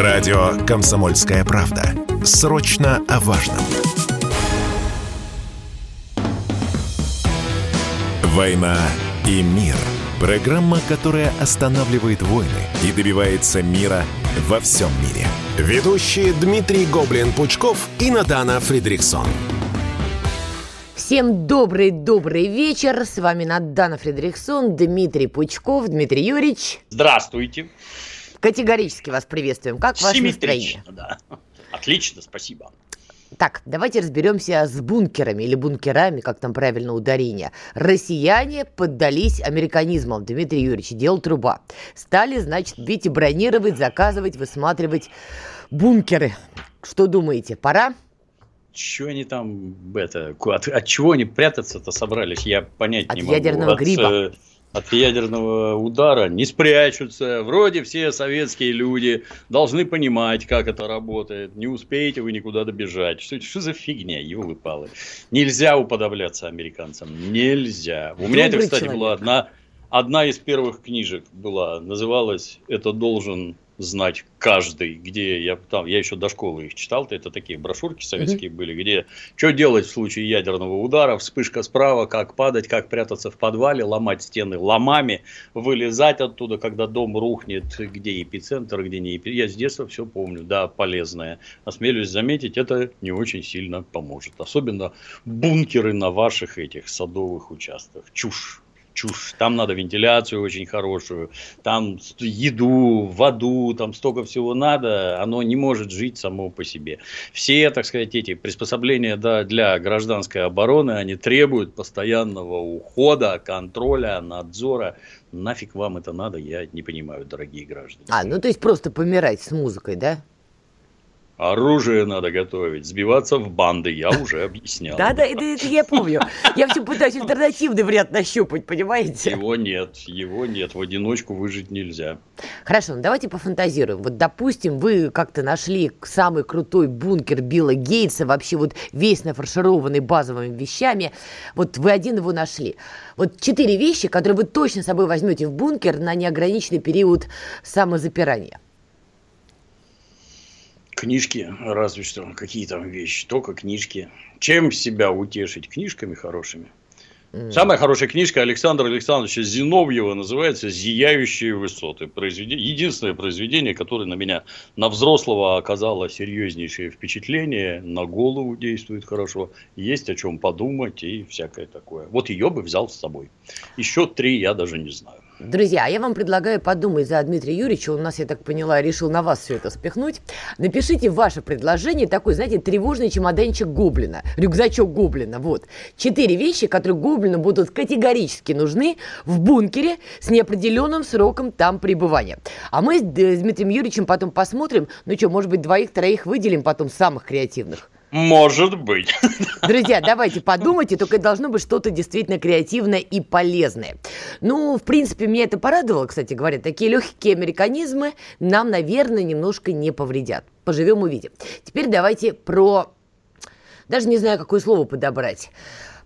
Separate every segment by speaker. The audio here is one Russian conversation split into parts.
Speaker 1: Радио «Комсомольская правда». Срочно о важном. «Война и мир». Программа, которая останавливает войны и добивается мира во всем мире. Ведущие Дмитрий Гоблин-Пучков и Натана Фридриксон.
Speaker 2: Всем добрый-добрый вечер. С вами Надана Фредериксон, Дмитрий Пучков, Дмитрий Юрьевич.
Speaker 3: Здравствуйте.
Speaker 2: Категорически вас приветствуем. Как ваше настроение?
Speaker 3: да. Отлично, спасибо.
Speaker 2: Так, давайте разберемся с бункерами или бункерами, как там правильно ударение. Россияне поддались американизмам, Дмитрий Юрьевич, делал труба. Стали, значит, видите, бронировать, заказывать, высматривать бункеры. Что думаете, пора?
Speaker 3: Чего они там, это, от, от чего они прятаться-то собрались, я понять
Speaker 2: от
Speaker 3: не могу.
Speaker 2: От ядерного гриба.
Speaker 3: От, ядерного удара не спрячутся. Вроде все советские люди должны понимать, как это работает. Не успеете вы никуда добежать. Что, что за фигня, елы палы. Нельзя уподобляться американцам. Нельзя. У меня это, кстати, человек. была одна, одна из первых книжек была. Называлась «Это должен знать каждый, где я там, я еще до школы их читал, это такие брошюрки советские mm-hmm. были, где что делать в случае ядерного удара, вспышка справа, как падать, как прятаться в подвале, ломать стены ломами, вылезать оттуда, когда дом рухнет, где эпицентр, где не эпицентр. Я с детства все помню, да, полезное. Осмелюсь заметить, это не очень сильно поможет. Особенно бункеры на ваших этих садовых участках. Чушь чушь. Там надо вентиляцию очень хорошую, там еду, воду, там столько всего надо, оно не может жить само по себе. Все, так сказать, эти приспособления да, для гражданской обороны, они требуют постоянного ухода, контроля, надзора. Нафиг вам это надо, я не понимаю, дорогие граждане.
Speaker 2: А, ну то есть просто помирать с музыкой, да?
Speaker 3: Оружие надо готовить, сбиваться в банды, я уже объяснял.
Speaker 2: Да-да, это, это я помню. Я все пытаюсь альтернативный вариант нащупать, понимаете?
Speaker 3: Его нет, его нет, в одиночку выжить нельзя.
Speaker 2: Хорошо, ну давайте пофантазируем. Вот, допустим, вы как-то нашли самый крутой бункер Билла Гейтса, вообще вот весь нафаршированный базовыми вещами. Вот вы один его нашли. Вот четыре вещи, которые вы точно с собой возьмете в бункер на неограниченный период самозапирания.
Speaker 3: Книжки, разве что, какие там вещи, только книжки. Чем себя утешить? Книжками хорошими. Mm. Самая хорошая книжка Александра Александровича Зиновьева называется «Зияющие высоты». Произведение, единственное произведение, которое на меня, на взрослого оказало серьезнейшее впечатление, на голову действует хорошо, есть о чем подумать и всякое такое. Вот ее бы взял с собой. Еще три я даже не знаю.
Speaker 2: Друзья, я вам предлагаю подумать за Дмитрия Юрьевича. Он у нас, я так поняла, решил на вас все это спихнуть. Напишите ваше предложение, такой, знаете, тревожный чемоданчик Гоблина, рюкзачок Гоблина. Вот. Четыре вещи, которые Гоблину будут категорически нужны в бункере с неопределенным сроком там пребывания. А мы с Дмитрием Юрьевичем потом посмотрим, ну что, может быть, двоих-троих выделим потом самых креативных.
Speaker 3: Может быть.
Speaker 2: Друзья, давайте подумайте, только должно быть что-то действительно креативное и полезное. Ну, в принципе, меня это порадовало, кстати говоря. Такие легкие американизмы нам, наверное, немножко не повредят. Поживем увидим. Теперь давайте про... Даже не знаю, какое слово подобрать.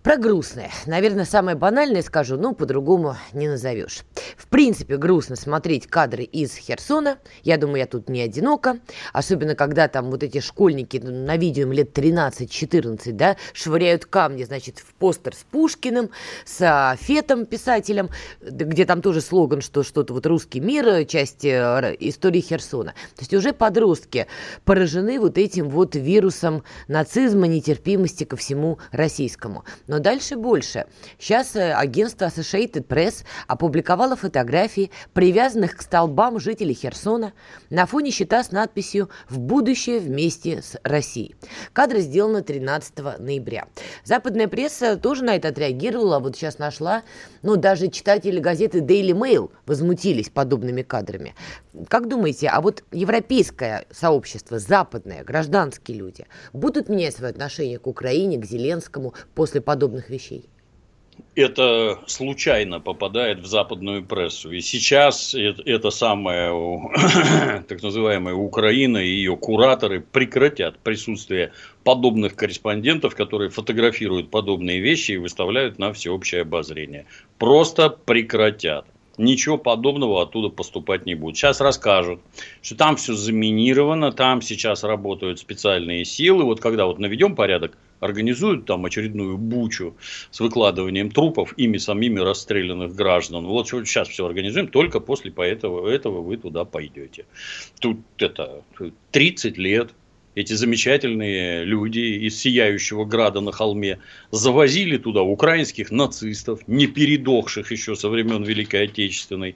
Speaker 2: Про грустное. Наверное, самое банальное скажу, но по-другому не назовешь. В принципе, грустно смотреть кадры из Херсона. Я думаю, я тут не одинока. Особенно, когда там вот эти школьники ну, на видео им лет 13-14, да, швыряют камни, значит, в постер с Пушкиным, с Фетом, писателем, где там тоже слоган, что что-то вот русский мир, часть э, истории Херсона. То есть уже подростки поражены вот этим вот вирусом нацизма, нетерпимости ко всему российскому. Но но дальше больше. Сейчас э, агентство Associated Press опубликовало фотографии, привязанных к столбам жителей Херсона на фоне щита с надписью «В будущее вместе с Россией». Кадры сделаны 13 ноября. Западная пресса тоже на это отреагировала. Вот сейчас нашла, ну, даже читатели газеты Daily Mail возмутились подобными кадрами. Как думаете, а вот европейское сообщество, западное, гражданские люди будут менять свое отношение к Украине, к Зеленскому после подобных подобных вещей?
Speaker 3: это случайно попадает в западную прессу. И сейчас это самая так называемая Украина и ее кураторы прекратят присутствие подобных корреспондентов, которые фотографируют подобные вещи и выставляют на всеобщее обозрение. Просто прекратят. Ничего подобного оттуда поступать не будет. Сейчас расскажут, что там все заминировано, там сейчас работают специальные силы. Вот когда вот наведем порядок, организуют там очередную бучу с выкладыванием трупов ими самими расстрелянных граждан. Вот сейчас все организуем, только после этого, этого вы туда пойдете. Тут это 30 лет эти замечательные люди из Сияющего Града на холме завозили туда украинских нацистов, не передохших еще со времен Великой Отечественной,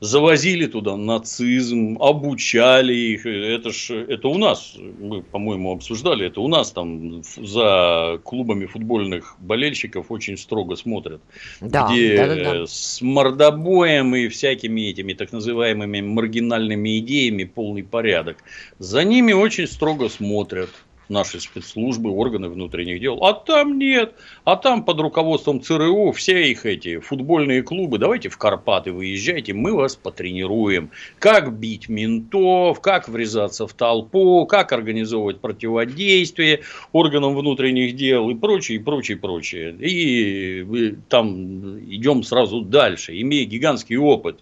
Speaker 3: завозили туда нацизм, обучали их. Это ж это у нас, мы, по-моему, обсуждали, это у нас там за клубами футбольных болельщиков очень строго смотрят. Да, где да, да, да. с мордобоем и всякими этими так называемыми маргинальными идеями полный порядок. За ними очень строго смотрят наши спецслужбы, органы внутренних дел. А там нет. А там под руководством ЦРУ все их эти футбольные клубы. Давайте в Карпаты выезжайте, мы вас потренируем. Как бить ментов, как врезаться в толпу, как организовывать противодействие органам внутренних дел и прочее, и прочее, и прочее. И там идем сразу дальше. Имея гигантский опыт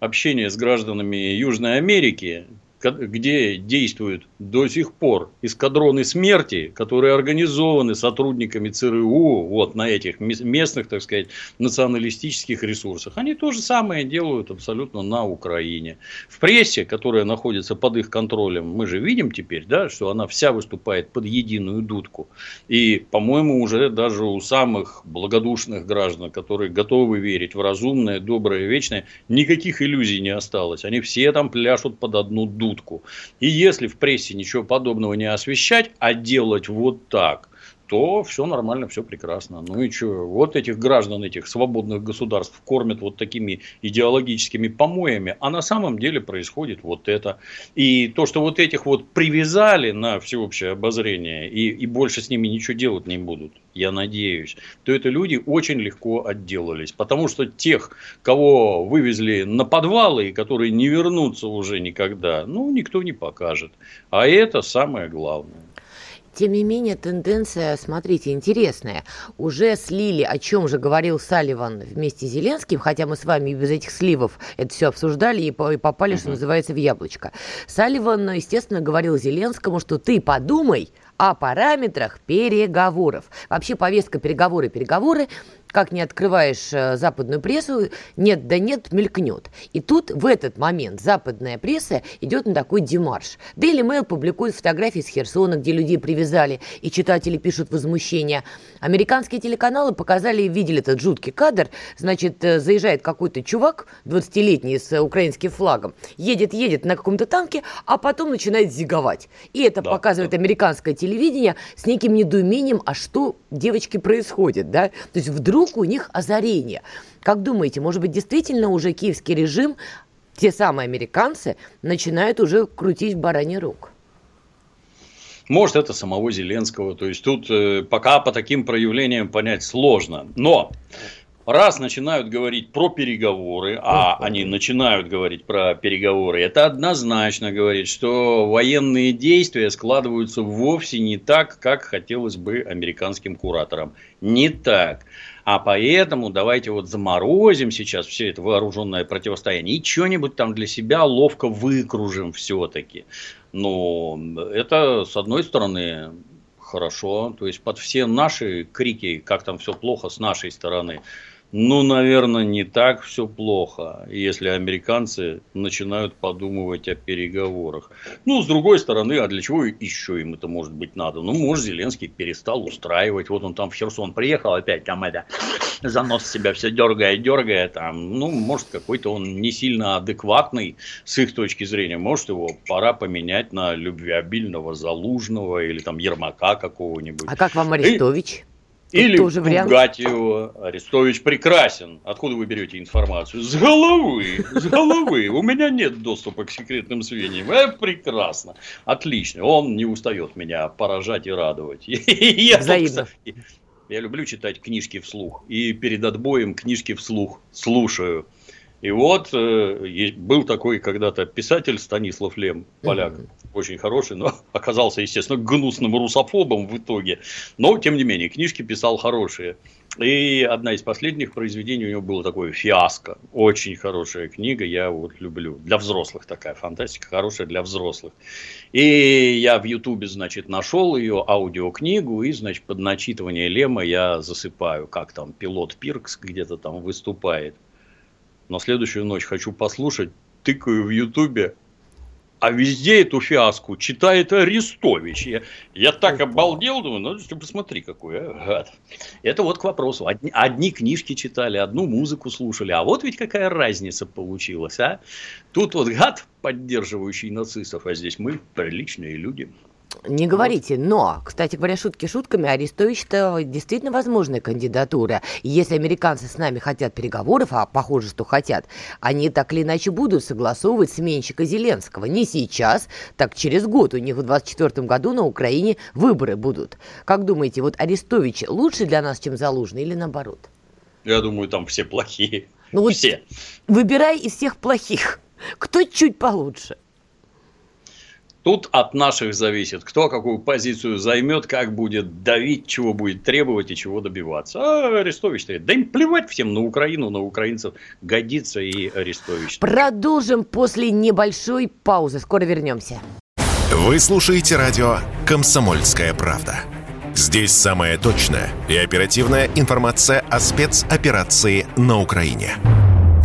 Speaker 3: общения с гражданами Южной Америки, где действуют до сих пор эскадроны смерти, которые организованы сотрудниками ЦРУ вот на этих местных, так сказать, националистических ресурсах. Они то же самое делают абсолютно на Украине. В прессе, которая находится под их контролем, мы же видим теперь, да, что она вся выступает под единую дудку. И, по-моему, уже даже у самых благодушных граждан, которые готовы верить в разумное, доброе, вечное, никаких иллюзий не осталось. Они все там пляшут под одну дудку утку. И если в прессе ничего подобного не освещать, а делать вот так, то все нормально, все прекрасно. Ну и что, вот этих граждан, этих свободных государств кормят вот такими идеологическими помоями, а на самом деле происходит вот это. И то, что вот этих вот привязали на всеобщее обозрение и, и больше с ними ничего делать не будут, я надеюсь, то это люди очень легко отделались. Потому что тех, кого вывезли на подвалы и которые не вернутся уже никогда, ну, никто не покажет. А это самое главное.
Speaker 2: Тем не менее, тенденция, смотрите, интересная. Уже слили, о чем же говорил Салливан вместе с Зеленским, хотя мы с вами без этих сливов это все обсуждали и попали, что называется, в яблочко. Салливан, естественно, говорил Зеленскому, что ты подумай о параметрах переговоров. Вообще повестка переговоры-переговоры как не открываешь э, западную прессу, нет да нет, мелькнет. И тут в этот момент западная пресса идет на такой демарш. Daily Mail публикует фотографии с Херсона, где людей привязали, и читатели пишут возмущение. Американские телеканалы показали и видели этот жуткий кадр. Значит, э, заезжает какой-то чувак, 20-летний, с украинским флагом, едет-едет на каком-то танке, а потом начинает зиговать. И это да, показывает да. американское телевидение с неким недоумением, а что, девочки, происходит, да? То есть вдруг вдруг у них озарение. Как думаете, может быть, действительно уже киевский режим, те самые американцы, начинают уже крутить в бараний рук?
Speaker 3: Может, это самого Зеленского. То есть, тут э, пока по таким проявлениям понять сложно. Но раз начинают говорить про переговоры, а они начинают говорить про переговоры, это однозначно говорит, что военные действия складываются вовсе не так, как хотелось бы американским кураторам. Не так. А поэтому давайте вот заморозим сейчас все это вооруженное противостояние и что-нибудь там для себя ловко выкружим все-таки. Но это, с одной стороны, хорошо. То есть под все наши крики, как там все плохо с нашей стороны, ну, наверное, не так все плохо, если американцы начинают подумывать о переговорах. Ну, с другой стороны, а для чего еще им это может быть надо? Ну, может, Зеленский перестал устраивать. Вот он там в Херсон приехал, опять там это занос себя все дергая, дергая. Там, ну, может, какой-то он не сильно адекватный с их точки зрения. Может, его пора поменять на любвеобильного Залужного или там Ермака какого-нибудь.
Speaker 2: А как вам Арестович? И...
Speaker 3: Или тоже пугать его. Арестович прекрасен. Откуда вы берете информацию? С головы. С головы. У меня нет доступа к секретным сведениям. Это прекрасно. Отлично. Он не устает меня поражать и радовать. Я, Взаимно. я люблю читать книжки вслух. И перед отбоем книжки вслух слушаю. И вот э, был такой когда-то писатель Станислав Лем, поляк, mm-hmm. Очень хороший, но оказался, естественно, гнусным русофобом в итоге. Но, тем не менее, книжки писал хорошие. И одна из последних произведений у него было такое «Фиаско». Очень хорошая книга, я вот люблю. Для взрослых такая фантастика, хорошая для взрослых. И я в Ютубе, значит, нашел ее аудиокнигу, и, значит, под начитывание Лема я засыпаю, как там пилот Пиркс где-то там выступает. На следующую ночь хочу послушать, тыкаю в Ютубе, а везде эту фиаску читает Арестович. Я, я так обалдел, думаю, ну ты посмотри, какой а, гад. Это вот к вопросу. Одни, одни книжки читали, одну музыку слушали, а вот ведь какая разница получилась, а? Тут вот гад, поддерживающий нацистов, а здесь мы приличные люди.
Speaker 2: Не говорите, но, кстати говоря, шутки шутками, Арестович-то действительно возможная кандидатура. Если американцы с нами хотят переговоров, а похоже, что хотят, они так или иначе будут согласовывать сменщика Зеленского. Не сейчас, так через год. У них в 2024 году на Украине выборы будут. Как думаете, вот Арестович лучше для нас, чем Залужный или наоборот?
Speaker 3: Я думаю, там все плохие. Ну, вот все.
Speaker 2: Выбирай из всех плохих. Кто чуть получше?
Speaker 3: Тут от наших зависит, кто какую позицию займет, как будет давить, чего будет требовать и чего добиваться. А Арестович стоит. Да им плевать всем на Украину, на украинцев. Годится и Арестович.
Speaker 2: Продолжим после небольшой паузы. Скоро вернемся.
Speaker 1: Вы слушаете радио «Комсомольская правда». Здесь самая точная и оперативная информация о спецоперации на Украине.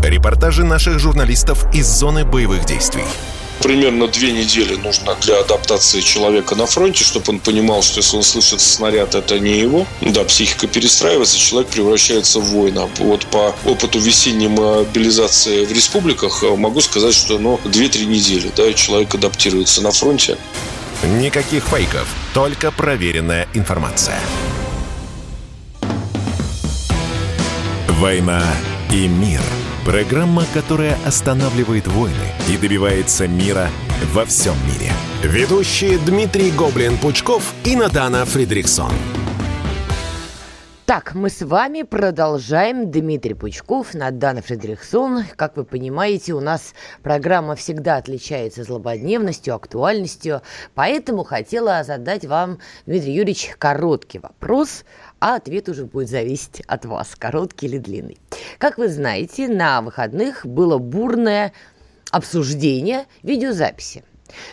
Speaker 1: Репортажи наших журналистов из зоны боевых действий –
Speaker 4: примерно две недели нужно для адаптации человека на фронте, чтобы он понимал, что если он слышит снаряд, это не его. Да, психика перестраивается, человек превращается в воина. Вот по опыту весенней мобилизации в республиках э, могу сказать, что ну, 2-3 недели да, человек адаптируется на фронте.
Speaker 1: Никаких фейков, только проверенная информация. «Война и мир» – Программа, которая останавливает войны и добивается мира во всем мире. Ведущие Дмитрий Гоблин-Пучков и Натана Фридриксон.
Speaker 2: Так, мы с вами продолжаем. Дмитрий Пучков, Надана Фредериксон. Как вы понимаете, у нас программа всегда отличается злободневностью, актуальностью. Поэтому хотела задать вам, Дмитрий Юрьевич, короткий вопрос – а ответ уже будет зависеть от вас, короткий или длинный. Как вы знаете, на выходных было бурное обсуждение видеозаписи.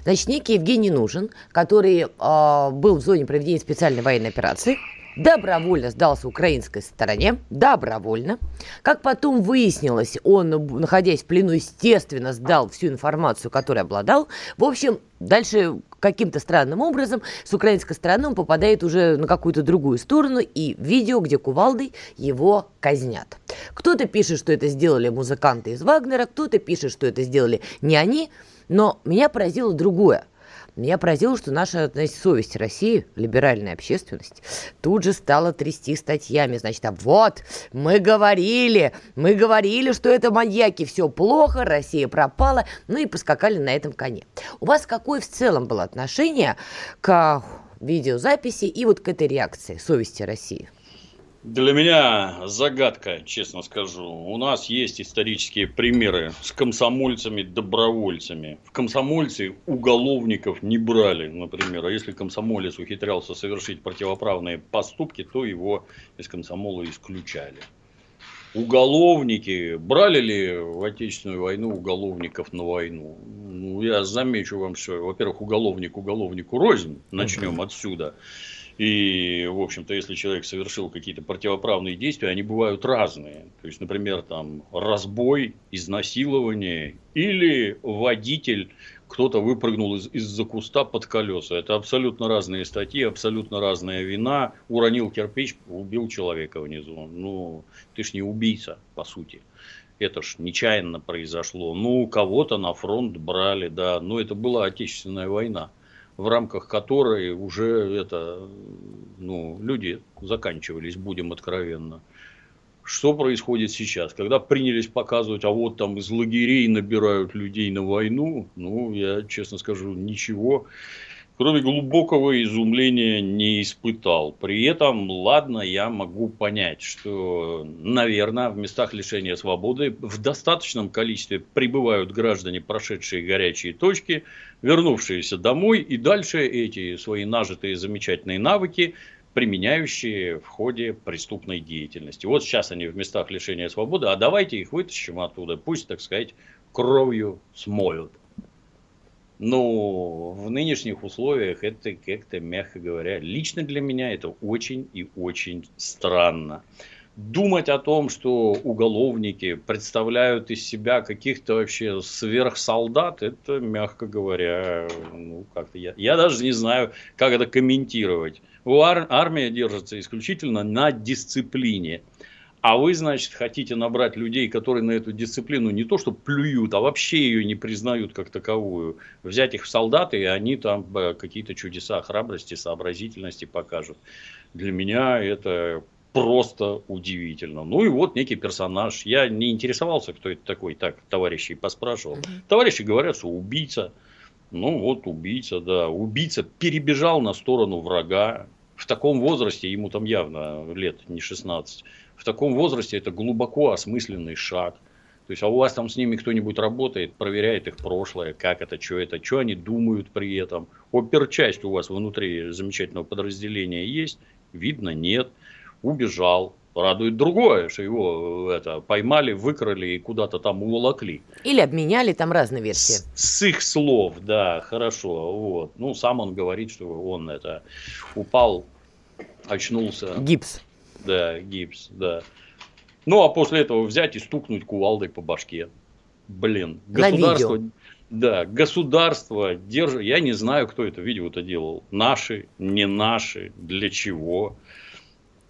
Speaker 2: Значит, некий Евгений Нужен, который э, был в зоне проведения специальной военной операции, добровольно сдался украинской стороне, добровольно. Как потом выяснилось, он, находясь в плену, естественно, сдал всю информацию, которой обладал. В общем, дальше каким-то странным образом с украинской стороны он попадает уже на какую-то другую сторону, и видео, где кувалдой его казнят. Кто-то пишет, что это сделали музыканты из Вагнера, кто-то пишет, что это сделали не они, но меня поразило другое. Меня поразило, что наша значит, совесть России, либеральная общественность, тут же стала трясти статьями. Значит, а вот, мы говорили, мы говорили, что это маньяки, все плохо, Россия пропала, ну и поскакали на этом коне. У вас какое в целом было отношение к видеозаписи и вот к этой реакции совести России?
Speaker 3: Для меня загадка, честно скажу. У нас есть исторические примеры с комсомольцами-добровольцами. В комсомольцы уголовников не брали, например. А если комсомолец ухитрялся совершить противоправные поступки, то его из комсомола исключали. Уголовники, брали ли в Отечественную войну уголовников на войну? Ну, я замечу вам, что, во-первых, уголовник уголовнику рознь, начнем отсюда. И, в общем-то, если человек совершил какие-то противоправные действия, они бывают разные. То есть, например, там разбой, изнасилование или водитель, кто-то выпрыгнул из- из-за куста под колеса. Это абсолютно разные статьи, абсолютно разная вина. Уронил кирпич, убил человека внизу. Ну, ты ж не убийца, по сути. Это ж нечаянно произошло. Ну, кого-то на фронт брали, да. Но это была Отечественная война в рамках которой уже это, ну, люди заканчивались, будем откровенно. Что происходит сейчас? Когда принялись показывать, а вот там из лагерей набирают людей на войну, ну, я честно скажу, ничего кроме глубокого изумления не испытал. При этом, ладно, я могу понять, что, наверное, в местах лишения свободы в достаточном количестве прибывают граждане, прошедшие горячие точки, вернувшиеся домой, и дальше эти свои нажитые замечательные навыки применяющие в ходе преступной деятельности. Вот сейчас они в местах лишения свободы, а давайте их вытащим оттуда, пусть, так сказать, кровью смоют. Но в нынешних условиях это как-то, мягко говоря, лично для меня это очень и очень странно. Думать о том, что уголовники представляют из себя каких-то вообще сверхсолдат, это, мягко говоря, ну, как-то я, я даже не знаю, как это комментировать. У ар- армия держится исключительно на дисциплине. А вы, значит, хотите набрать людей, которые на эту дисциплину не то что плюют, а вообще ее не признают как таковую. Взять их в солдаты, и они там э, какие-то чудеса храбрости, сообразительности покажут. Для меня это просто удивительно. Ну и вот некий персонаж. Я не интересовался, кто это такой. Так, товарищей поспрашивал. Угу. Товарищи говорят, что убийца. Ну вот убийца, да. Убийца перебежал на сторону врага. В таком возрасте, ему там явно лет не 16, в таком возрасте это глубоко осмысленный шаг. То есть, а у вас там с ними кто-нибудь работает, проверяет их прошлое, как это, что это, что они думают при этом. Оперчасть у вас внутри замечательного подразделения есть, видно, нет. Убежал, Радует другое, что его э, это, поймали, выкрали и куда-то там уволокли.
Speaker 2: Или обменяли, там разные версии.
Speaker 3: С, с их слов, да, хорошо. Вот. Ну, сам он говорит, что он это упал, очнулся.
Speaker 2: Гипс.
Speaker 3: Да, гипс, да. Ну, а после этого взять и стукнуть кувалдой по башке. Блин, государство... Да, государство держит... Я не знаю, кто это видео-то делал. Наши, не наши, для чего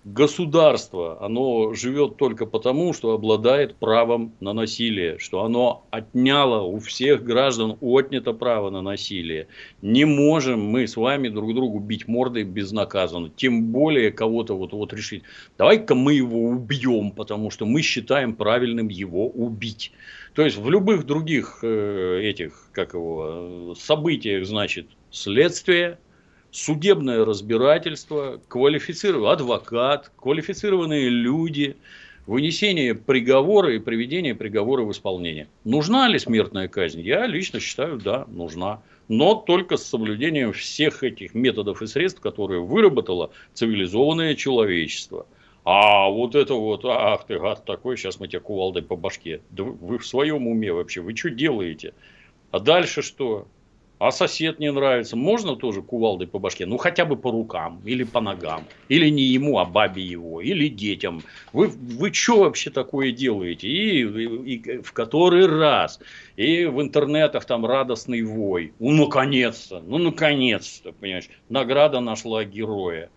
Speaker 3: государство, оно живет только потому, что обладает правом на насилие, что оно отняло у всех граждан, отнято право на насилие. Не можем мы с вами друг другу бить мордой безнаказанно, тем более кого-то вот, вот решить, давай-ка мы его убьем, потому что мы считаем правильным его убить. То есть в любых других э, этих, как его, событиях, значит, следствие – судебное разбирательство, квалифицированный адвокат, квалифицированные люди, вынесение приговора и приведение приговора в исполнение. Нужна ли смертная казнь? Я лично считаю, да, нужна. Но только с соблюдением всех этих методов и средств, которые выработало цивилизованное человечество. А вот это вот, ах ты гад такой, сейчас мы тебя кувалдой по башке. Да вы в своем уме вообще, вы что делаете? А дальше что? А сосед не нравится, можно тоже кувалдой по башке, ну хотя бы по рукам или по ногам, или не ему, а бабе его, или детям. Вы, вы что вообще такое делаете? И, и, и в который раз, и в интернетах там радостный вой, ну наконец-то, ну наконец-то, понимаешь, награда нашла героя.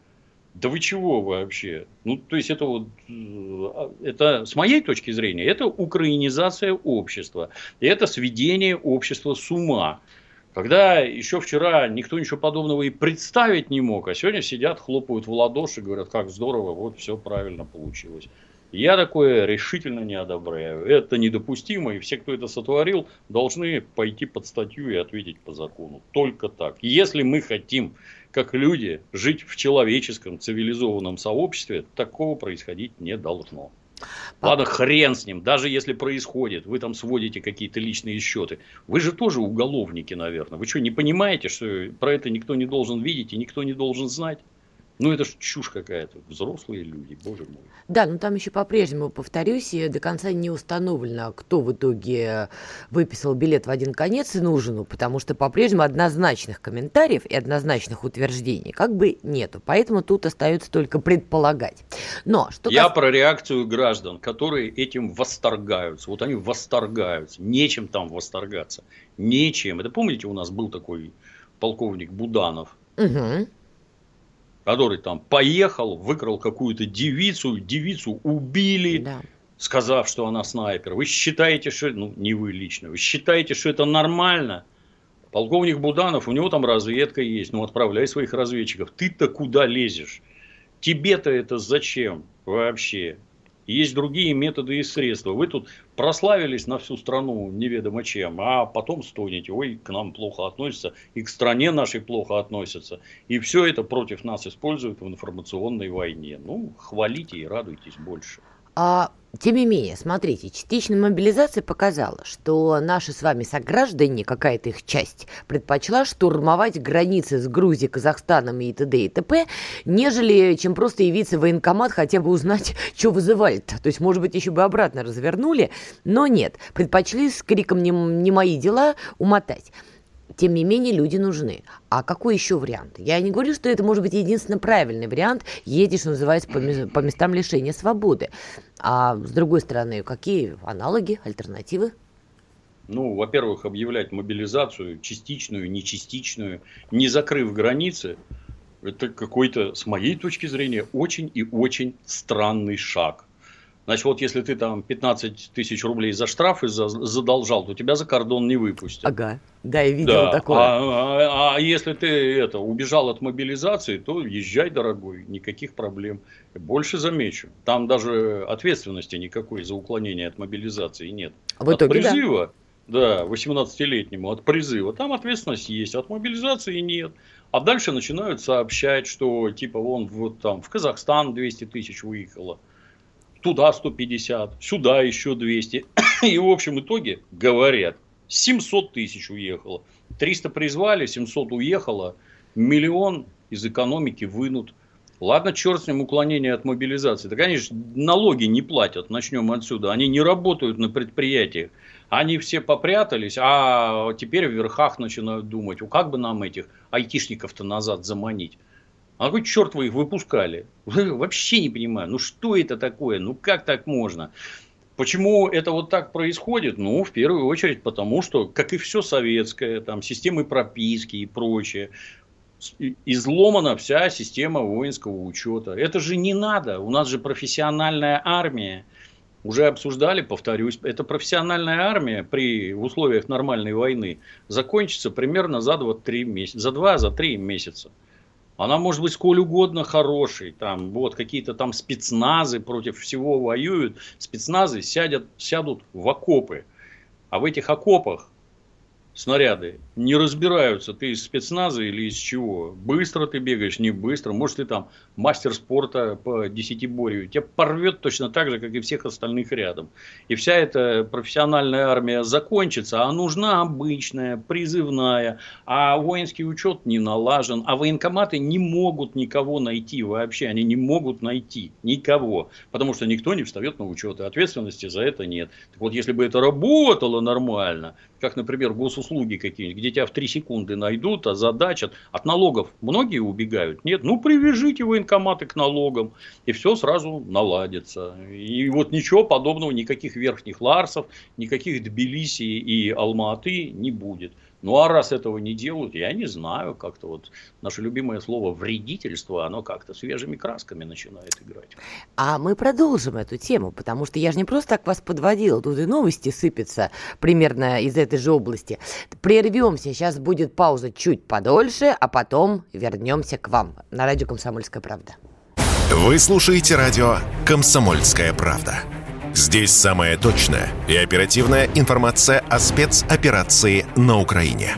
Speaker 3: Да вы чего вообще? Ну, то есть, это вот, э, это, с моей точки зрения, это украинизация общества. И это сведение общества с ума. Когда еще вчера никто ничего подобного и представить не мог, а сегодня сидят, хлопают в ладоши, говорят, как здорово, вот все правильно получилось. Я такое решительно не одобряю. Это недопустимо, и все, кто это сотворил, должны пойти под статью и ответить по закону. Только так. Если мы хотим, как люди, жить в человеческом цивилизованном сообществе, такого происходить не должно. Ладно, хрен с ним, даже если происходит, вы там сводите какие-то личные счеты. Вы же тоже уголовники, наверное. Вы что, не понимаете, что про это никто не должен видеть и никто не должен знать? Ну, это ж чушь какая-то. Взрослые люди, боже мой.
Speaker 2: Да, но там еще по-прежнему, повторюсь, до конца не установлено, кто в итоге выписал билет в один конец и нужен, потому что по-прежнему однозначных комментариев и однозначных утверждений как бы нету. Поэтому тут остается только предполагать. Но что
Speaker 3: Я кас... про реакцию граждан, которые этим восторгаются. Вот они восторгаются. Нечем там восторгаться. Нечем. Это помните, у нас был такой полковник Буданов? Угу который там поехал, выкрал какую-то девицу, девицу убили, да. сказав, что она снайпер. Вы считаете, что, ну не вы лично, вы считаете, что это нормально? Полковник Буданов, у него там разведка есть, ну отправляй своих разведчиков. Ты-то куда лезешь? Тебе-то это зачем вообще? Есть другие методы и средства. Вы тут прославились на всю страну неведомо чем, а потом стонете, ой, к нам плохо относятся, и к стране нашей плохо относятся. И все это против нас используют в информационной войне. Ну, хвалите и радуйтесь больше.
Speaker 2: А тем не менее, смотрите, частичная мобилизация показала, что наши с вами сограждане, какая-то их часть, предпочла штурмовать границы с Грузией, Казахстаном и т.д. и т.п., нежели чем просто явиться в военкомат, хотя бы узнать, что вызывали-то. То есть, может быть, еще бы обратно развернули, но нет, предпочли с криком «не, не мои дела» умотать тем не менее люди нужны. А какой еще вариант? Я не говорю, что это может быть единственно правильный вариант, едешь, что называется, по, по местам лишения свободы. А с другой стороны, какие аналоги, альтернативы?
Speaker 3: Ну, во-первых, объявлять мобилизацию частичную, не частичную, не закрыв границы, это какой-то, с моей точки зрения, очень и очень странный шаг. Значит, вот если ты там 15 тысяч рублей за штрафы задолжал, то тебя за кордон не выпустят.
Speaker 2: Ага, да, я видел да. такое.
Speaker 3: А, а, а если ты это, убежал от мобилизации, то езжай, дорогой, никаких проблем. Больше замечу, там даже ответственности никакой за уклонение от мобилизации нет.
Speaker 2: В итоге,
Speaker 3: от призыва, да, да 18-летнему, от призыва, там ответственность есть, от мобилизации нет. А дальше начинают сообщать, что типа вон вот там в Казахстан 200 тысяч выехало туда 150, сюда еще 200. И в общем итоге говорят, 700 тысяч уехало. 300 призвали, 700 уехало, миллион из экономики вынут. Ладно, черт с ним уклонение от мобилизации. Да, конечно, налоги не платят, начнем отсюда. Они не работают на предприятиях. Они все попрятались, а теперь в верхах начинают думать, ну как бы нам этих айтишников-то назад заманить. А какой черт вы их выпускали? Вообще не понимаю. Ну что это такое? Ну как так можно? Почему это вот так происходит? Ну, в первую очередь, потому что, как и все советское, там, системы прописки и прочее, изломана вся система воинского учета. Это же не надо. У нас же профессиональная армия. Уже обсуждали, повторюсь, это профессиональная армия при условиях нормальной войны закончится примерно за 2-3 месяца, за 2-3 месяца. Она может быть сколь угодно хорошей. Там вот какие-то там спецназы против всего воюют. Спецназы сядят, сядут в окопы. А в этих окопах снаряды не разбираются, ты из спецназа или из чего. Быстро ты бегаешь, не быстро. Может, ты там мастер спорта по десятиборью. Тебя порвет точно так же, как и всех остальных рядом. И вся эта профессиональная армия закончится, а нужна обычная, призывная. А воинский учет не налажен. А военкоматы не могут никого найти вообще. Они не могут найти никого. Потому что никто не встает на учет. И ответственности за это нет. Так вот, если бы это работало нормально, как, например, госуслуги какие-нибудь, где тебя в 3 секунды найдут, озадачат. От налогов многие убегают? Нет. Ну, привяжите военкоматы к налогам, и все сразу наладится. И вот ничего подобного, никаких верхних Ларсов, никаких Тбилиси и Алматы не будет. Ну а раз этого не делают, я не знаю, как-то вот наше любимое слово вредительство, оно как-то свежими красками начинает играть.
Speaker 2: А мы продолжим эту тему, потому что я же не просто так вас подводила, тут и новости сыпятся примерно из этой же области. Прервемся, сейчас будет пауза чуть подольше, а потом вернемся к вам на радио «Комсомольская правда».
Speaker 1: Вы слушаете радио «Комсомольская правда». Здесь самая точная и оперативная информация о спецоперации на Украине.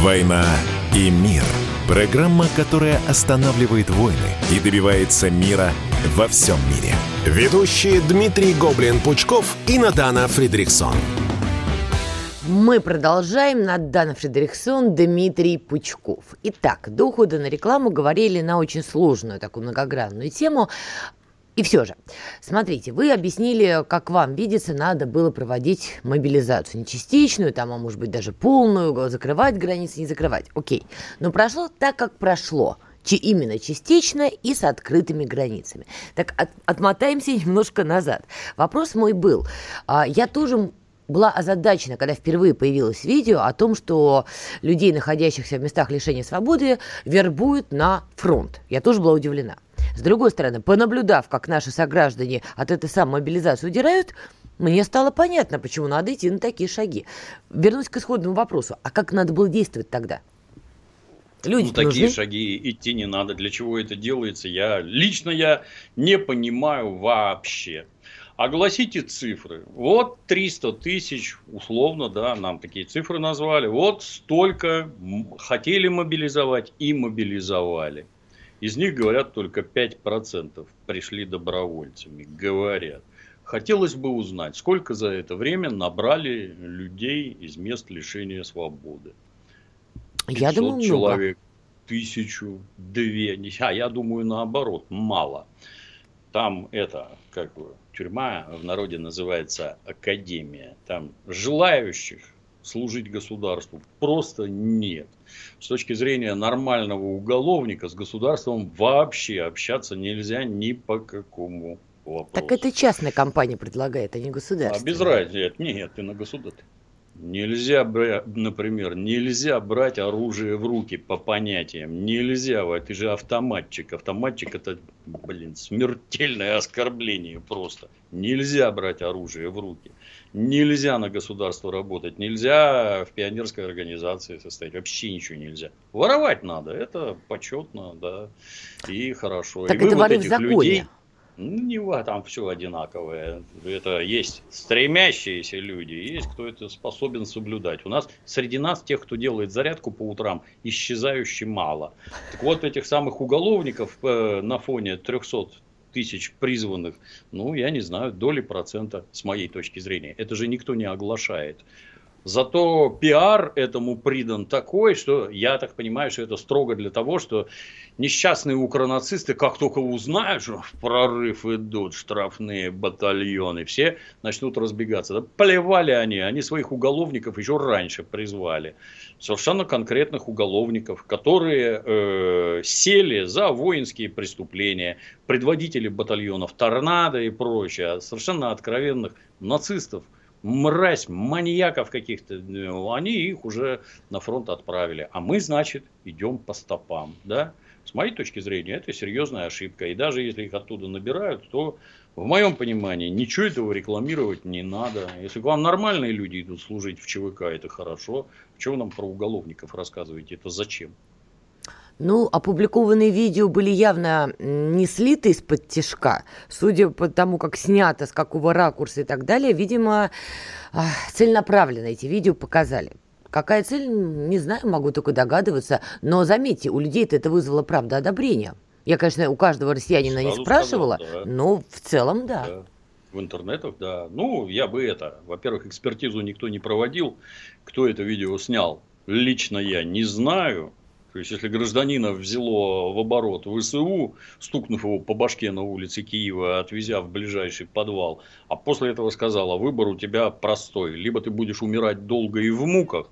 Speaker 1: «Война и мир». Программа, которая останавливает войны и добивается мира во всем мире. Ведущие Дмитрий Гоблин-Пучков и Натана Фридриксон.
Speaker 2: Мы продолжаем. Надана Фредериксон, Дмитрий Пучков. Итак, до ухода на рекламу говорили на очень сложную такую многогранную тему и все же, смотрите, вы объяснили, как вам видится, надо было проводить мобилизацию. Не частичную, там, а может быть даже полную, закрывать границы, не закрывать. Окей. Но прошло так, как прошло именно частично и с открытыми границами. Так от, отмотаемся немножко назад. Вопрос мой был. А, я тоже была озадачена, когда впервые появилось видео о том, что людей, находящихся в местах лишения свободы, вербуют на фронт. Я тоже была удивлена. С другой стороны, понаблюдав, как наши сограждане от этой самой мобилизации удирают, мне стало понятно, почему надо идти на такие шаги. Вернусь к исходному вопросу. А как надо было действовать тогда?
Speaker 3: Люди ну, такие нужны? шаги идти не надо. Для чего это делается? Я лично я не понимаю вообще. Огласите цифры. Вот 300 тысяч, условно, да, нам такие цифры назвали. Вот столько хотели мобилизовать и мобилизовали. Из них, говорят, только 5% пришли добровольцами. Говорят. Хотелось бы узнать, сколько за это время набрали людей из мест лишения свободы.
Speaker 2: Я думаю,
Speaker 3: человек, много. тысячу, две. А я думаю, наоборот, мало. Там это, как бы, тюрьма в народе называется академия. Там желающих служить государству просто нет. С точки зрения нормального уголовника с государством вообще общаться нельзя ни по какому вопросу.
Speaker 2: Так это частная компания предлагает, а не государство.
Speaker 3: А без разницы. Нет, ты на государство. Нельзя, например, нельзя брать оружие в руки по понятиям. Нельзя, ты же автоматчик. Автоматчик это, блин, смертельное оскорбление просто. Нельзя брать оружие в руки. Нельзя на государство работать. Нельзя в пионерской организации состоять. Вообще ничего нельзя. Воровать надо. Это почетно, да. И хорошо.
Speaker 2: Так
Speaker 3: и
Speaker 2: это воры в законе. Людей,
Speaker 3: ну, не там все одинаковое. Это есть стремящиеся люди, есть кто это способен соблюдать. У нас среди нас, тех, кто делает зарядку по утрам, исчезающе мало. Так вот, этих самых уголовников э, на фоне 300 тысяч призванных, ну, я не знаю, доли процента с моей точки зрения. Это же никто не оглашает. Зато пиар этому придан такой, что я так понимаю, что это строго для того, что несчастные укронацисты, как только узнают, что в прорыв идут штрафные батальоны, все начнут разбегаться. Да плевали они, они своих уголовников еще раньше призвали. Совершенно конкретных уголовников, которые э, сели за воинские преступления, предводители батальонов Торнадо и прочее, совершенно откровенных нацистов – мразь, маньяков каких-то, э, они их уже на фронт отправили. А мы, значит, идем по стопам. Да? С моей точки зрения, это серьезная ошибка. И даже если их оттуда набирают, то в моем понимании ничего этого рекламировать не надо. Если к вам нормальные люди идут служить в ЧВК, это хорошо. Чего нам про уголовников рассказываете? Это зачем?
Speaker 2: Ну, опубликованные видео были явно не слиты из-под тяжка. Судя по тому, как снято, с какого ракурса и так далее, видимо, целенаправленно эти видео показали. Какая цель, не знаю, могу только догадываться. Но заметьте, у людей это вызвало, правда, одобрение. Я, конечно, у каждого россиянина Сразу не спрашивала, сказал, да. но в целом да. да.
Speaker 3: В интернетах, да. Ну, я бы это, во-первых, экспертизу никто не проводил. Кто это видео снял? Лично я не знаю. То есть, если гражданина взяло в оборот ВСУ, стукнув его по башке на улице Киева, отвезя в ближайший подвал, а после этого сказала, выбор у тебя простой. Либо ты будешь умирать долго и в муках,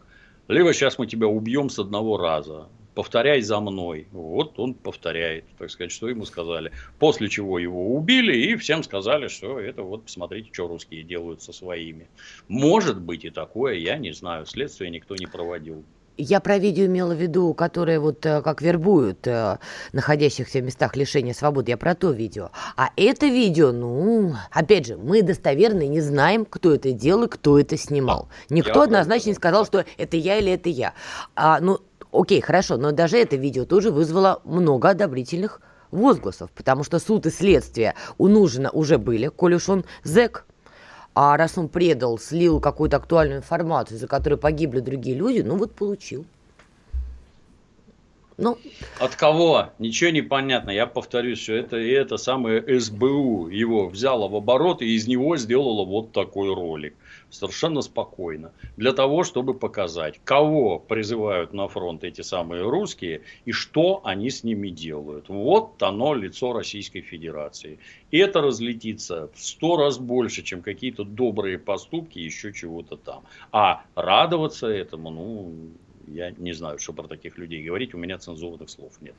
Speaker 3: либо сейчас мы тебя убьем с одного раза. Повторяй за мной. Вот он повторяет, так сказать, что ему сказали. После чего его убили и всем сказали, что это вот посмотрите, что русские делают со своими. Может быть и такое, я не знаю. Следствие никто не проводил.
Speaker 2: Я про видео имела в виду, которые вот э, как вербуют э, находящихся в местах лишения свободы. Я про то видео. А это видео, ну, опять же, мы достоверно не знаем, кто это делал и кто это снимал. Никто я однозначно не сказал, что это я или это я. А, ну, окей, хорошо, но даже это видео тоже вызвало много одобрительных возгласов, потому что суд и следствие у Нужина уже были, коль уж он зэк, а раз он предал, слил какую-то актуальную информацию, за которой погибли другие люди, ну вот получил.
Speaker 3: Ну. От кого? Ничего не понятно. Я повторюсь, что это и это самое СБУ его взяло в оборот и из него сделало вот такой ролик совершенно спокойно, для того, чтобы показать, кого призывают на фронт эти самые русские и что они с ними делают. Вот оно лицо Российской Федерации. И это разлетится в сто раз больше, чем какие-то добрые поступки, еще чего-то там. А радоваться этому, ну, я не знаю, что про таких людей говорить, у меня цензурных слов нет.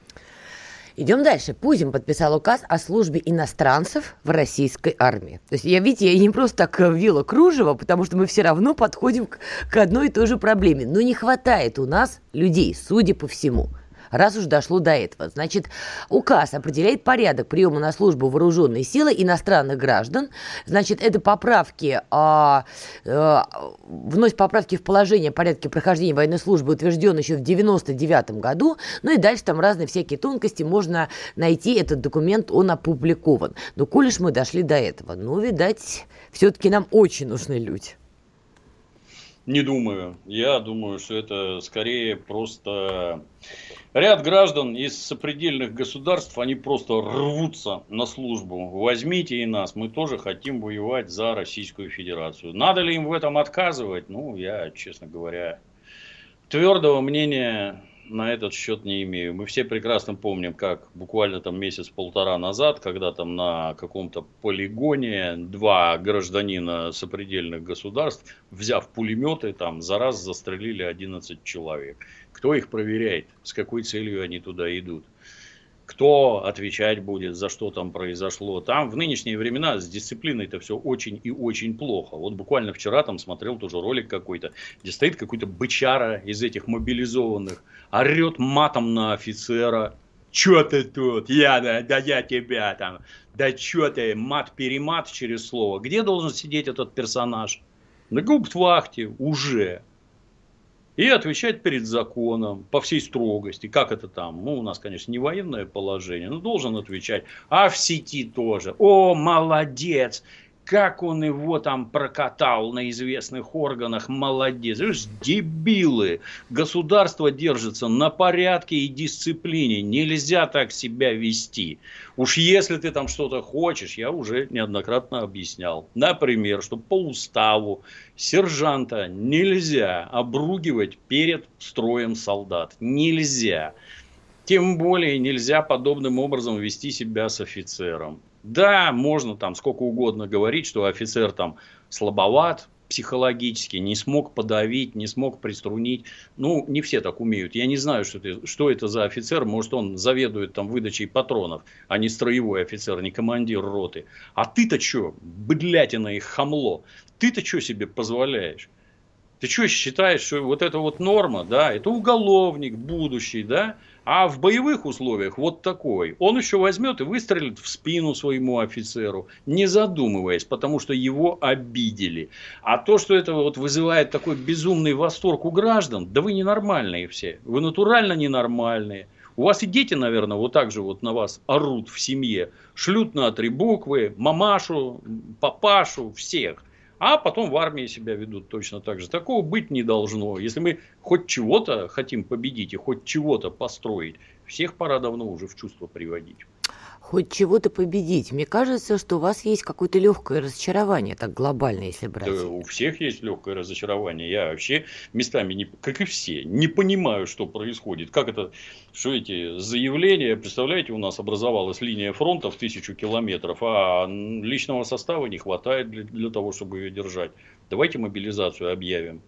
Speaker 2: Идем дальше. Пузин подписал указ о службе иностранцев в российской армии. То есть, я, видите, я не просто так ввела кружево, потому что мы все равно подходим к, к одной и той же проблеме. Но не хватает у нас людей, судя по всему. Раз уж дошло до этого. Значит, указ определяет порядок приема на службу вооруженной силы иностранных граждан. Значит, это поправки, а, а, вносит поправки в положение о порядке прохождения военной службы, утвержден еще в 99 году. Ну и дальше там разные всякие тонкости. Можно найти этот документ, он опубликован. Но коль уж мы дошли до этого, ну, видать, все-таки нам очень нужны люди.
Speaker 3: Не думаю. Я думаю, что это скорее просто ряд граждан из сопредельных государств, они просто рвутся на службу. Возьмите и нас, мы тоже хотим воевать за Российскую Федерацию. Надо ли им в этом отказывать? Ну, я, честно говоря, твердого мнения на этот счет не имею. Мы все прекрасно помним, как буквально там месяц-полтора назад, когда там на каком-то полигоне два гражданина сопредельных государств, взяв пулеметы, там за раз застрелили 11 человек. Кто их проверяет? С какой целью они туда идут? Кто отвечать будет, за что там произошло. Там в нынешние времена с дисциплиной это все очень и очень плохо. Вот буквально вчера там смотрел тоже ролик какой-то, где стоит какой-то бычара из этих мобилизованных, орет матом на офицера. Че ты тут? Я, да, да я тебя там. Да че ты, мат-перемат через слово. Где должен сидеть этот персонаж? На губтвахте уже и отвечать перед законом по всей строгости. Как это там? Ну, у нас, конечно, не военное положение, но должен отвечать. А в сети тоже. О, молодец! Как он его там прокатал на известных органах, молодец. Видишь, дебилы. Государство держится на порядке и дисциплине. Нельзя так себя вести. Уж если ты там что-то хочешь, я уже неоднократно объяснял. Например, что по уставу сержанта нельзя обругивать перед строем солдат. Нельзя. Тем более нельзя подобным образом вести себя с офицером. Да, можно там сколько угодно говорить, что офицер там слабоват психологически, не смог подавить, не смог приструнить. Ну, не все так умеют. Я не знаю, что это, что это за офицер. Может, он заведует там выдачей патронов, а не строевой офицер, не командир роты. А ты-то что, быдлятина и хамло, ты-то что себе позволяешь? Ты что считаешь, что вот это вот норма, да, это уголовник будущий, да, а в боевых условиях вот такой. Он еще возьмет и выстрелит в спину своему офицеру, не задумываясь, потому что его обидели. А то, что это вот вызывает такой безумный восторг у граждан, да вы ненормальные все. Вы натурально ненормальные. У вас и дети, наверное, вот так же вот на вас орут в семье. Шлют на три буквы, мамашу, папашу, всех а потом в армии себя ведут точно так же. Такого быть не должно. Если мы хоть чего-то хотим победить и хоть чего-то построить, всех пора давно уже в чувство приводить
Speaker 2: хоть чего-то победить. Мне кажется, что у вас есть какое-то легкое разочарование, так глобально, если брать. Да,
Speaker 3: у всех есть легкое разочарование. Я вообще местами, не, как и все, не понимаю, что происходит. Как это, что эти заявления, представляете, у нас образовалась линия фронта в тысячу километров, а личного состава не хватает для, для того, чтобы ее держать. Давайте мобилизацию объявим.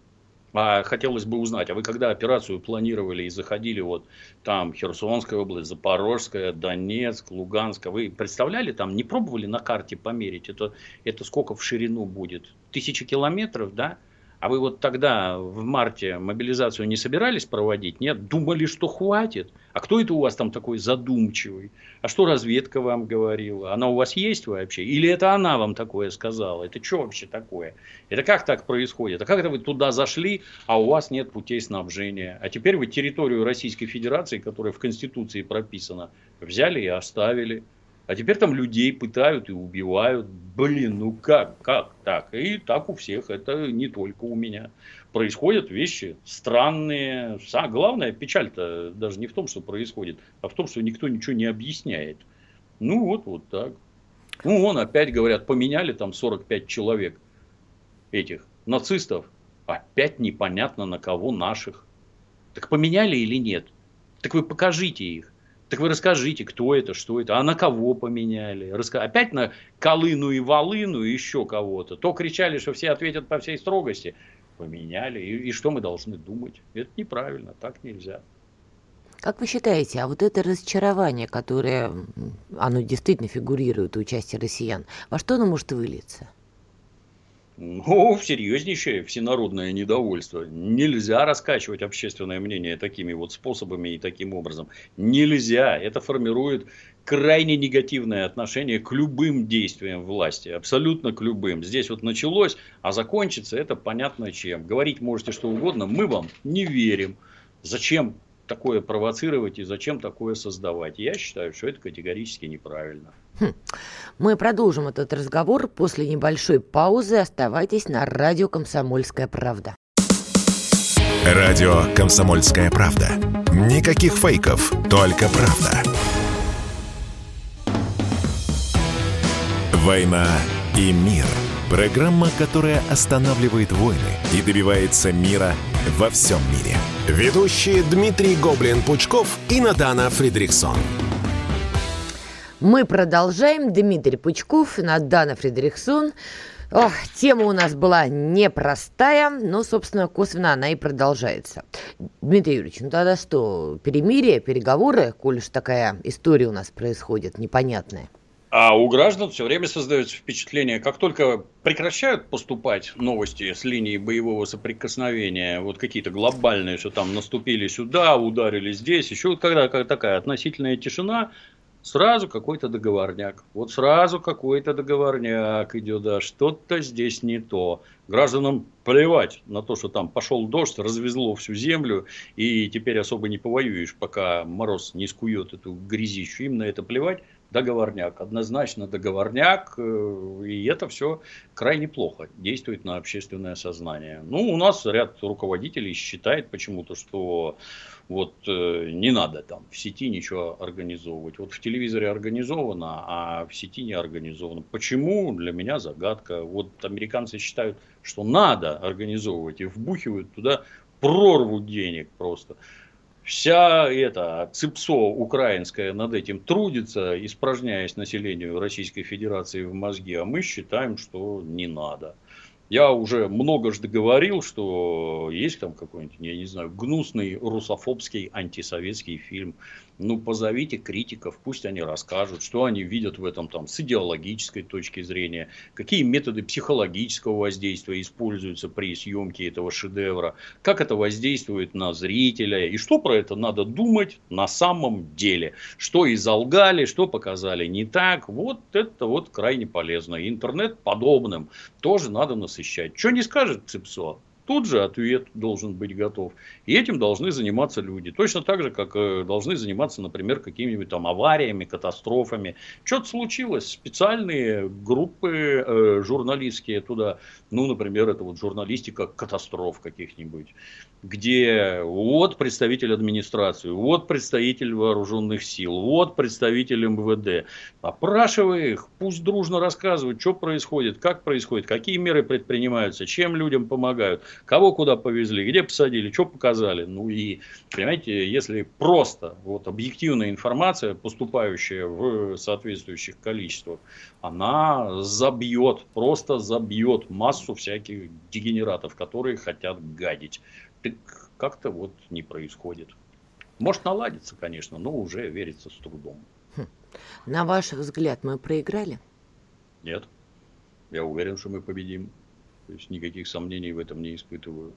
Speaker 3: А хотелось бы узнать, а вы когда операцию планировали и заходили вот там Херсонская область, Запорожская, Донецк, Луганск, вы представляли там, не пробовали на карте померить, это, это сколько в ширину будет? Тысячи километров, да? А вы вот тогда в марте мобилизацию не собирались проводить? Нет? Думали, что хватит? А кто это у вас там такой задумчивый? А что разведка вам говорила? Она у вас есть вообще? Или это она вам такое сказала? Это что вообще такое? Это как так происходит? А как это вы туда зашли, а у вас нет путей снабжения? А теперь вы территорию Российской Федерации, которая в Конституции прописана, взяли и оставили. А теперь там людей пытают и убивают. Блин, ну как, как так? И так у всех, это не только у меня. Происходят вещи странные. А главное, печаль-то даже не в том, что происходит, а в том, что никто ничего не объясняет. Ну вот, вот так. Ну, он опять, говорят, поменяли там 45 человек этих нацистов. Опять непонятно на кого наших. Так поменяли или нет? Так вы покажите их. Так вы расскажите, кто это, что это, а на кого поменяли. Раска... Опять на Колыну и Волыну и еще кого-то. То кричали, что все ответят по всей строгости. Поменяли. И, и что мы должны думать? Это неправильно, так нельзя.
Speaker 2: Как вы считаете, а вот это разочарование, которое, оно действительно фигурирует у части россиян, во что оно может вылиться?
Speaker 3: Ну, серьезнейшее всенародное недовольство. Нельзя раскачивать общественное мнение такими вот способами и таким образом. Нельзя. Это формирует крайне негативное отношение к любым действиям власти. Абсолютно к любым. Здесь вот началось, а закончится это понятно чем. Говорить можете что угодно, мы вам не верим. Зачем такое провоцировать и зачем такое создавать? Я считаю, что это категорически неправильно.
Speaker 2: Хм. Мы продолжим этот разговор после небольшой паузы. Оставайтесь на радио «Комсомольская правда».
Speaker 1: Радио «Комсомольская правда». Никаких фейков, только правда. «Война и мир». Программа, которая останавливает войны и добивается мира во всем мире. Ведущие Дмитрий Гоблин-Пучков и Натана Фридриксон.
Speaker 2: Мы продолжаем. Дмитрий Пучков, Надана Фредериксон. Ох, тема у нас была непростая, но, собственно, косвенно она и продолжается. Дмитрий Юрьевич, ну тогда что, перемирие, переговоры, коль уж такая история у нас происходит непонятная?
Speaker 3: А у граждан все время создается впечатление, как только прекращают поступать новости с линии боевого соприкосновения, вот какие-то глобальные, что там наступили сюда, ударили здесь, еще вот когда такая относительная тишина, Сразу какой-то договорняк. Вот сразу какой-то договорняк идет, да, что-то здесь не то. Гражданам плевать на то, что там пошел дождь, развезло всю землю, и теперь особо не повоюешь, пока мороз не скует эту грязищу. Им на это плевать. Договорняк, однозначно договорняк, э, и это все крайне плохо действует на общественное сознание. Ну, у нас ряд руководителей считает почему-то, что вот э, не надо там в сети ничего организовывать. Вот в телевизоре организовано, а в сети не организовано. Почему? Для меня загадка. Вот американцы считают, что надо организовывать и вбухивают туда прорву денег просто. Вся эта ЦИПСО украинская над этим трудится, испражняясь населению Российской Федерации в мозги, а мы считаем, что не надо. Я уже много же договорил, что есть там какой-нибудь, я не знаю, гнусный русофобский антисоветский фильм ну, позовите критиков, пусть они расскажут, что они видят в этом там с идеологической точки зрения, какие методы психологического воздействия используются при съемке этого шедевра, как это воздействует на зрителя, и что про это надо думать на самом деле, что изолгали, что показали не так, вот это вот крайне полезно. Интернет подобным тоже надо насыщать. Что не скажет Цепсо? Тут же ответ должен быть готов. И этим должны заниматься люди. Точно так же, как э, должны заниматься, например, какими-нибудь там авариями, катастрофами. Что-то случилось, специальные группы э, журналистские туда, ну, например, это вот журналистика катастроф каких-нибудь, где вот представитель администрации, вот представитель вооруженных сил, вот представитель МВД. Опрашивай их, пусть дружно рассказывают, что происходит, как происходит, какие меры предпринимаются, чем людям помогают. Кого куда повезли, где посадили, что показали. Ну и, понимаете, если просто вот объективная информация, поступающая в соответствующих количествах, она забьет, просто забьет массу всяких дегенератов, которые хотят гадить. Так как-то вот не происходит. Может наладиться, конечно, но уже верится с трудом. Хм.
Speaker 2: На ваш взгляд, мы проиграли?
Speaker 3: Нет. Я уверен, что мы победим. То есть никаких сомнений в этом не испытываю.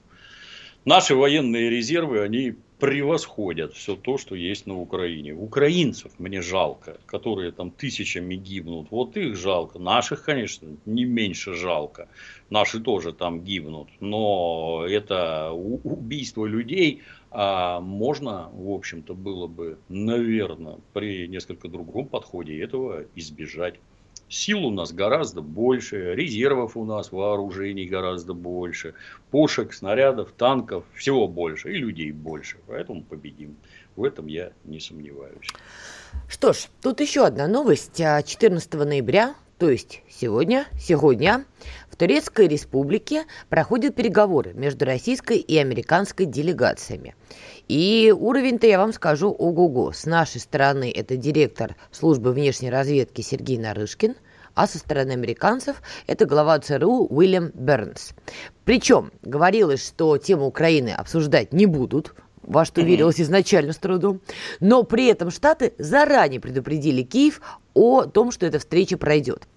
Speaker 3: Наши военные резервы, они превосходят все то, что есть на Украине. Украинцев мне жалко, которые там тысячами гибнут. Вот их жалко. Наших, конечно, не меньше жалко. Наши тоже там гибнут. Но это убийство людей а можно, в общем-то, было бы, наверное, при несколько другом подходе этого избежать. Сил у нас гораздо больше, резервов у нас, вооружений гораздо больше, пушек, снарядов, танков, всего больше, и людей больше. Поэтому победим. В этом я не сомневаюсь.
Speaker 2: Что ж, тут еще одна новость. 14 а, ноября, то есть сегодня, сегодня в Турецкой республике проходят переговоры между российской и американской делегациями. И уровень-то, я вам скажу, ого-го. С нашей стороны это директор службы внешней разведки Сергей Нарышкин, а со стороны американцев это глава ЦРУ Уильям Бернс. Причем говорилось, что тему Украины обсуждать не будут, во что верилось изначально с трудом. Но при этом Штаты заранее предупредили Киев о том, что эта встреча пройдет.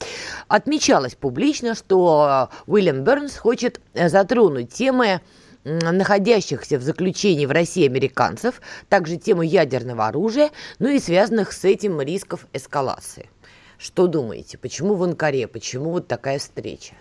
Speaker 2: Отмечалось публично, что Уильям Бернс хочет затронуть темы находящихся в заключении в России американцев, также тему ядерного оружия, ну и связанных с этим рисков эскалации. Что думаете, почему в Анкаре, почему вот такая встреча?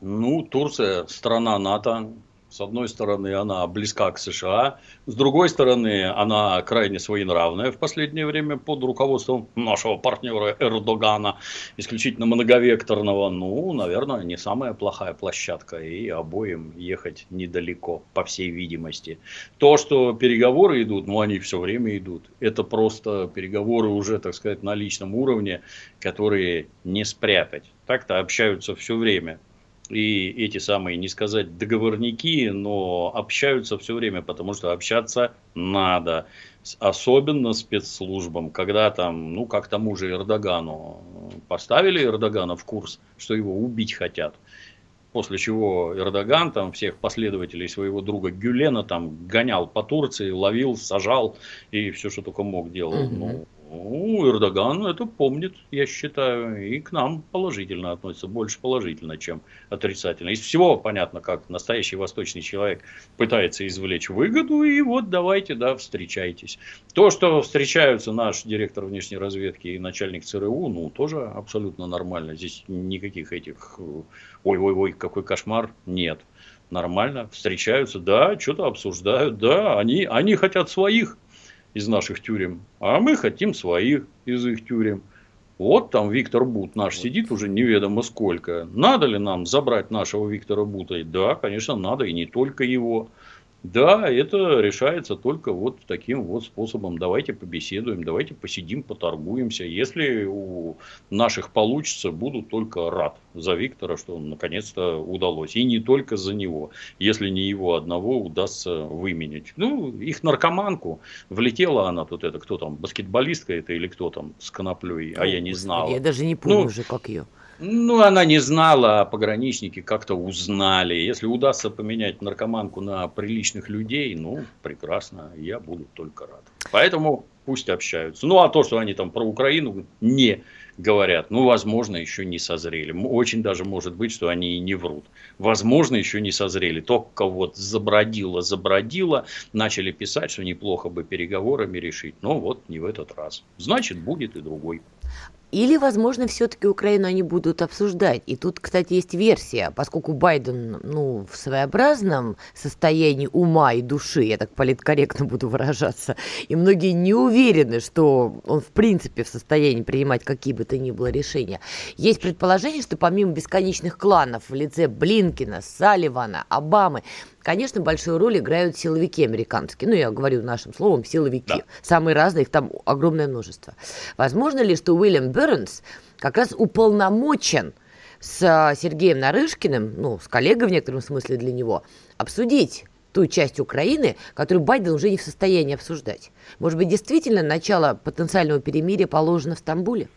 Speaker 3: Ну, Турция страна НАТО, с одной стороны, она близка к США, с другой стороны, она крайне своенравная в последнее время под руководством нашего партнера Эрдогана, исключительно многовекторного. Ну, наверное, не самая плохая площадка, и обоим ехать недалеко, по всей видимости. То, что переговоры идут, ну, они все время идут. Это просто переговоры уже, так сказать, на личном уровне, которые не спрятать. Так-то общаются все время и эти самые, не сказать договорники, но общаются все время, потому что общаться надо. Особенно спецслужбам, когда там, ну, как тому же Эрдогану, поставили Эрдогана в курс, что его убить хотят. После чего Эрдоган там всех последователей своего друга Гюлена там гонял по Турции, ловил, сажал и все, что только мог делал. Угу. Ну, ну, Эрдоган это помнит, я считаю, и к нам положительно относится, больше положительно, чем отрицательно. Из всего понятно, как настоящий восточный человек пытается извлечь выгоду, и вот давайте, да, встречайтесь. То, что встречаются наш директор внешней разведки и начальник ЦРУ, ну, тоже абсолютно нормально. Здесь никаких этих ой-ой-ой, какой кошмар, нет. Нормально, встречаются, да, что-то обсуждают, да, они, они хотят своих из наших тюрем, а мы хотим своих из их тюрем. Вот там Виктор Бут наш сидит уже неведомо сколько. Надо ли нам забрать нашего Виктора Бута? Да, конечно, надо, и не только его. Да, это решается только вот таким вот способом. Давайте побеседуем, давайте посидим, поторгуемся. Если у наших получится, буду только рад за Виктора, что он наконец-то удалось. И не только за него. Если не его одного удастся выменить. Ну, их наркоманку. Влетела она тут, это кто там, баскетболистка это или кто там с коноплей, а я не знал.
Speaker 2: Я даже не помню ну, уже, как ее.
Speaker 3: Ну, она не знала, а пограничники как-то узнали. Если удастся поменять наркоманку на приличных людей, ну, прекрасно, я буду только рад. Поэтому пусть общаются. Ну, а то, что они там про Украину не говорят, ну, возможно, еще не созрели. Очень даже может быть, что они и не врут. Возможно, еще не созрели. Только вот забродило, забродило, начали писать, что неплохо бы переговорами решить. Но вот не в этот раз. Значит, будет и другой.
Speaker 2: Или, возможно, все-таки Украину они будут обсуждать. И тут, кстати, есть версия, поскольку Байден ну, в своеобразном состоянии ума и души, я так политкорректно буду выражаться, и многие не уверены, что он в принципе в состоянии принимать какие бы то ни было решения. Есть предположение, что помимо бесконечных кланов в лице Блинкина, Салливана, Обамы, Конечно, большую роль играют силовики американские. Ну, я говорю нашим словом, силовики. Да. Самые разные, их там огромное множество. Возможно ли, что Уильям Бернс как раз уполномочен с а, Сергеем Нарышкиным, ну, с коллегой в некотором смысле для него, обсудить ту часть Украины, которую Байден уже не в состоянии обсуждать. Может быть, действительно начало потенциального перемирия положено в Стамбуле?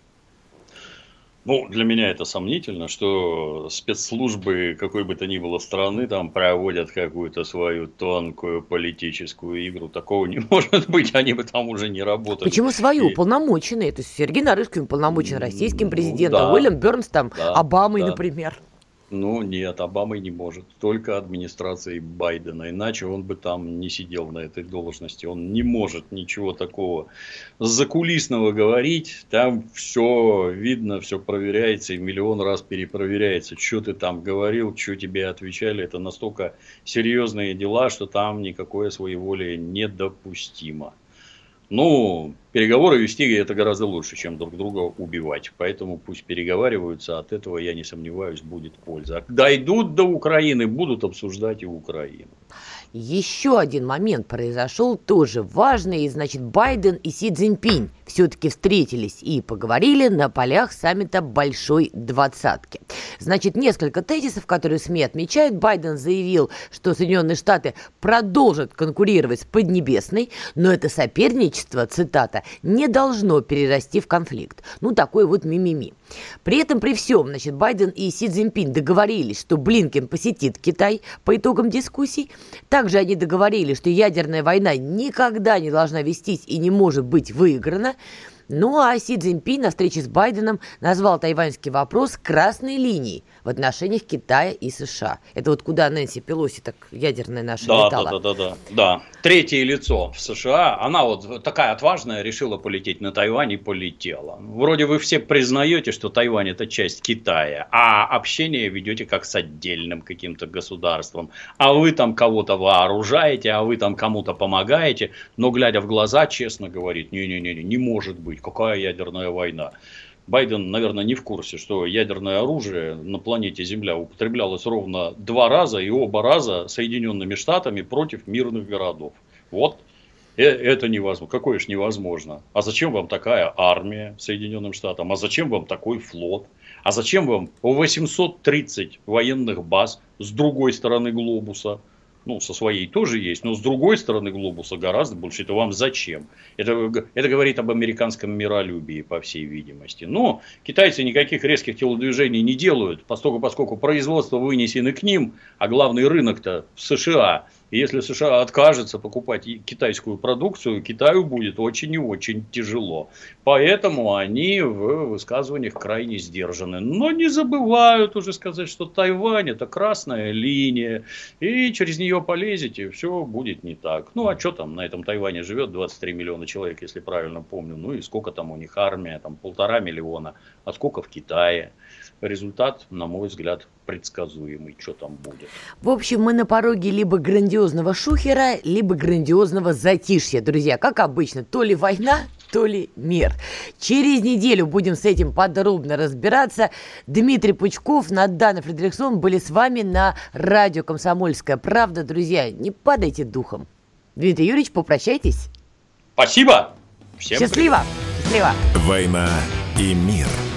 Speaker 3: Ну, для меня это сомнительно, что спецслужбы какой бы то ни было страны там проводят какую-то свою тонкую политическую игру. Такого не может быть, они бы там уже не работали.
Speaker 2: Почему свою? И... Уполномоченные. То есть Сергей Нарышкин уполномочен российским президентом, ну, да, Уильям Бернс там, да, Обамой, да. например.
Speaker 3: Ну, нет, Обамой не может. Только администрацией Байдена. Иначе он бы там не сидел на этой должности. Он не может ничего такого закулисного говорить. Там все видно, все проверяется и миллион раз перепроверяется. Что ты там говорил, что тебе отвечали. Это настолько серьезные дела, что там никакое своеволие недопустимо. Ну, переговоры вести это гораздо лучше, чем друг друга убивать. Поэтому пусть переговариваются, от этого, я не сомневаюсь, будет польза. Дойдут до Украины, будут обсуждать и Украину.
Speaker 2: Еще один момент произошел, тоже важный, значит, Байден и Си Цзиньпинь все-таки встретились и поговорили на полях саммита Большой Двадцатки. Значит, несколько тезисов, которые СМИ отмечают. Байден заявил, что Соединенные Штаты продолжат конкурировать с Поднебесной, но это соперничество, цитата, не должно перерасти в конфликт. Ну, такой вот мимими. При этом, при всем, значит, Байден и Си Цзиньпин договорились, что Блинкен посетит Китай по итогам дискуссий. Также они договорились, что ядерная война никогда не должна вестись и не может быть выиграна. Ну а Си Цзиньпин на встрече с Байденом назвал тайваньский вопрос красной линией в отношениях Китая и США. Это вот куда Нэнси Пелоси так ядерная наша
Speaker 3: да,
Speaker 2: летала.
Speaker 3: Да, да, да, да, да. Третье лицо в США, она вот такая отважная, решила полететь на Тайвань и полетела. Вроде вы все признаете, что Тайвань это часть Китая, а общение ведете как с отдельным каким-то государством. А вы там кого-то вооружаете, а вы там кому-то помогаете, но глядя в глаза, честно говорит, не-не-не, не может быть быть, какая ядерная война. Байден, наверное, не в курсе, что ядерное оружие на планете Земля употреблялось ровно два раза, и оба раза Соединенными Штатами против мирных городов. Вот э, это невозможно. Какое ж невозможно? А зачем вам такая армия Соединенным Штатам? А зачем вам такой флот? А зачем вам 830 военных баз с другой стороны глобуса? Ну, со своей тоже есть, но с другой стороны глобуса гораздо больше. Это вам зачем? Это, это говорит об американском миролюбии, по всей видимости. Но китайцы никаких резких телодвижений не делают, поскольку, поскольку производство вынесено к ним, а главный рынок-то в США – и если США откажется покупать китайскую продукцию, Китаю будет очень и очень тяжело. Поэтому они в высказываниях крайне сдержаны. Но не забывают уже сказать, что Тайвань это красная линия, и через нее полезете, все будет не так. Ну а что там на этом Тайване живет 23 миллиона человек, если правильно помню. Ну и сколько там у них армия, там полтора миллиона, а сколько в Китае результат, на мой взгляд, предсказуемый, что там будет.
Speaker 2: В общем, мы на пороге либо грандиозного шухера, либо грандиозного затишья, друзья. Как обычно, то ли война, то ли мир. Через неделю будем с этим подробно разбираться. Дмитрий Пучков, Надана Фредериксон были с вами на радио «Комсомольская правда». Друзья, не падайте духом. Дмитрий Юрьевич, попрощайтесь.
Speaker 3: Спасибо.
Speaker 2: Всем Счастливо. Привет. Счастливо.
Speaker 1: Война и мир –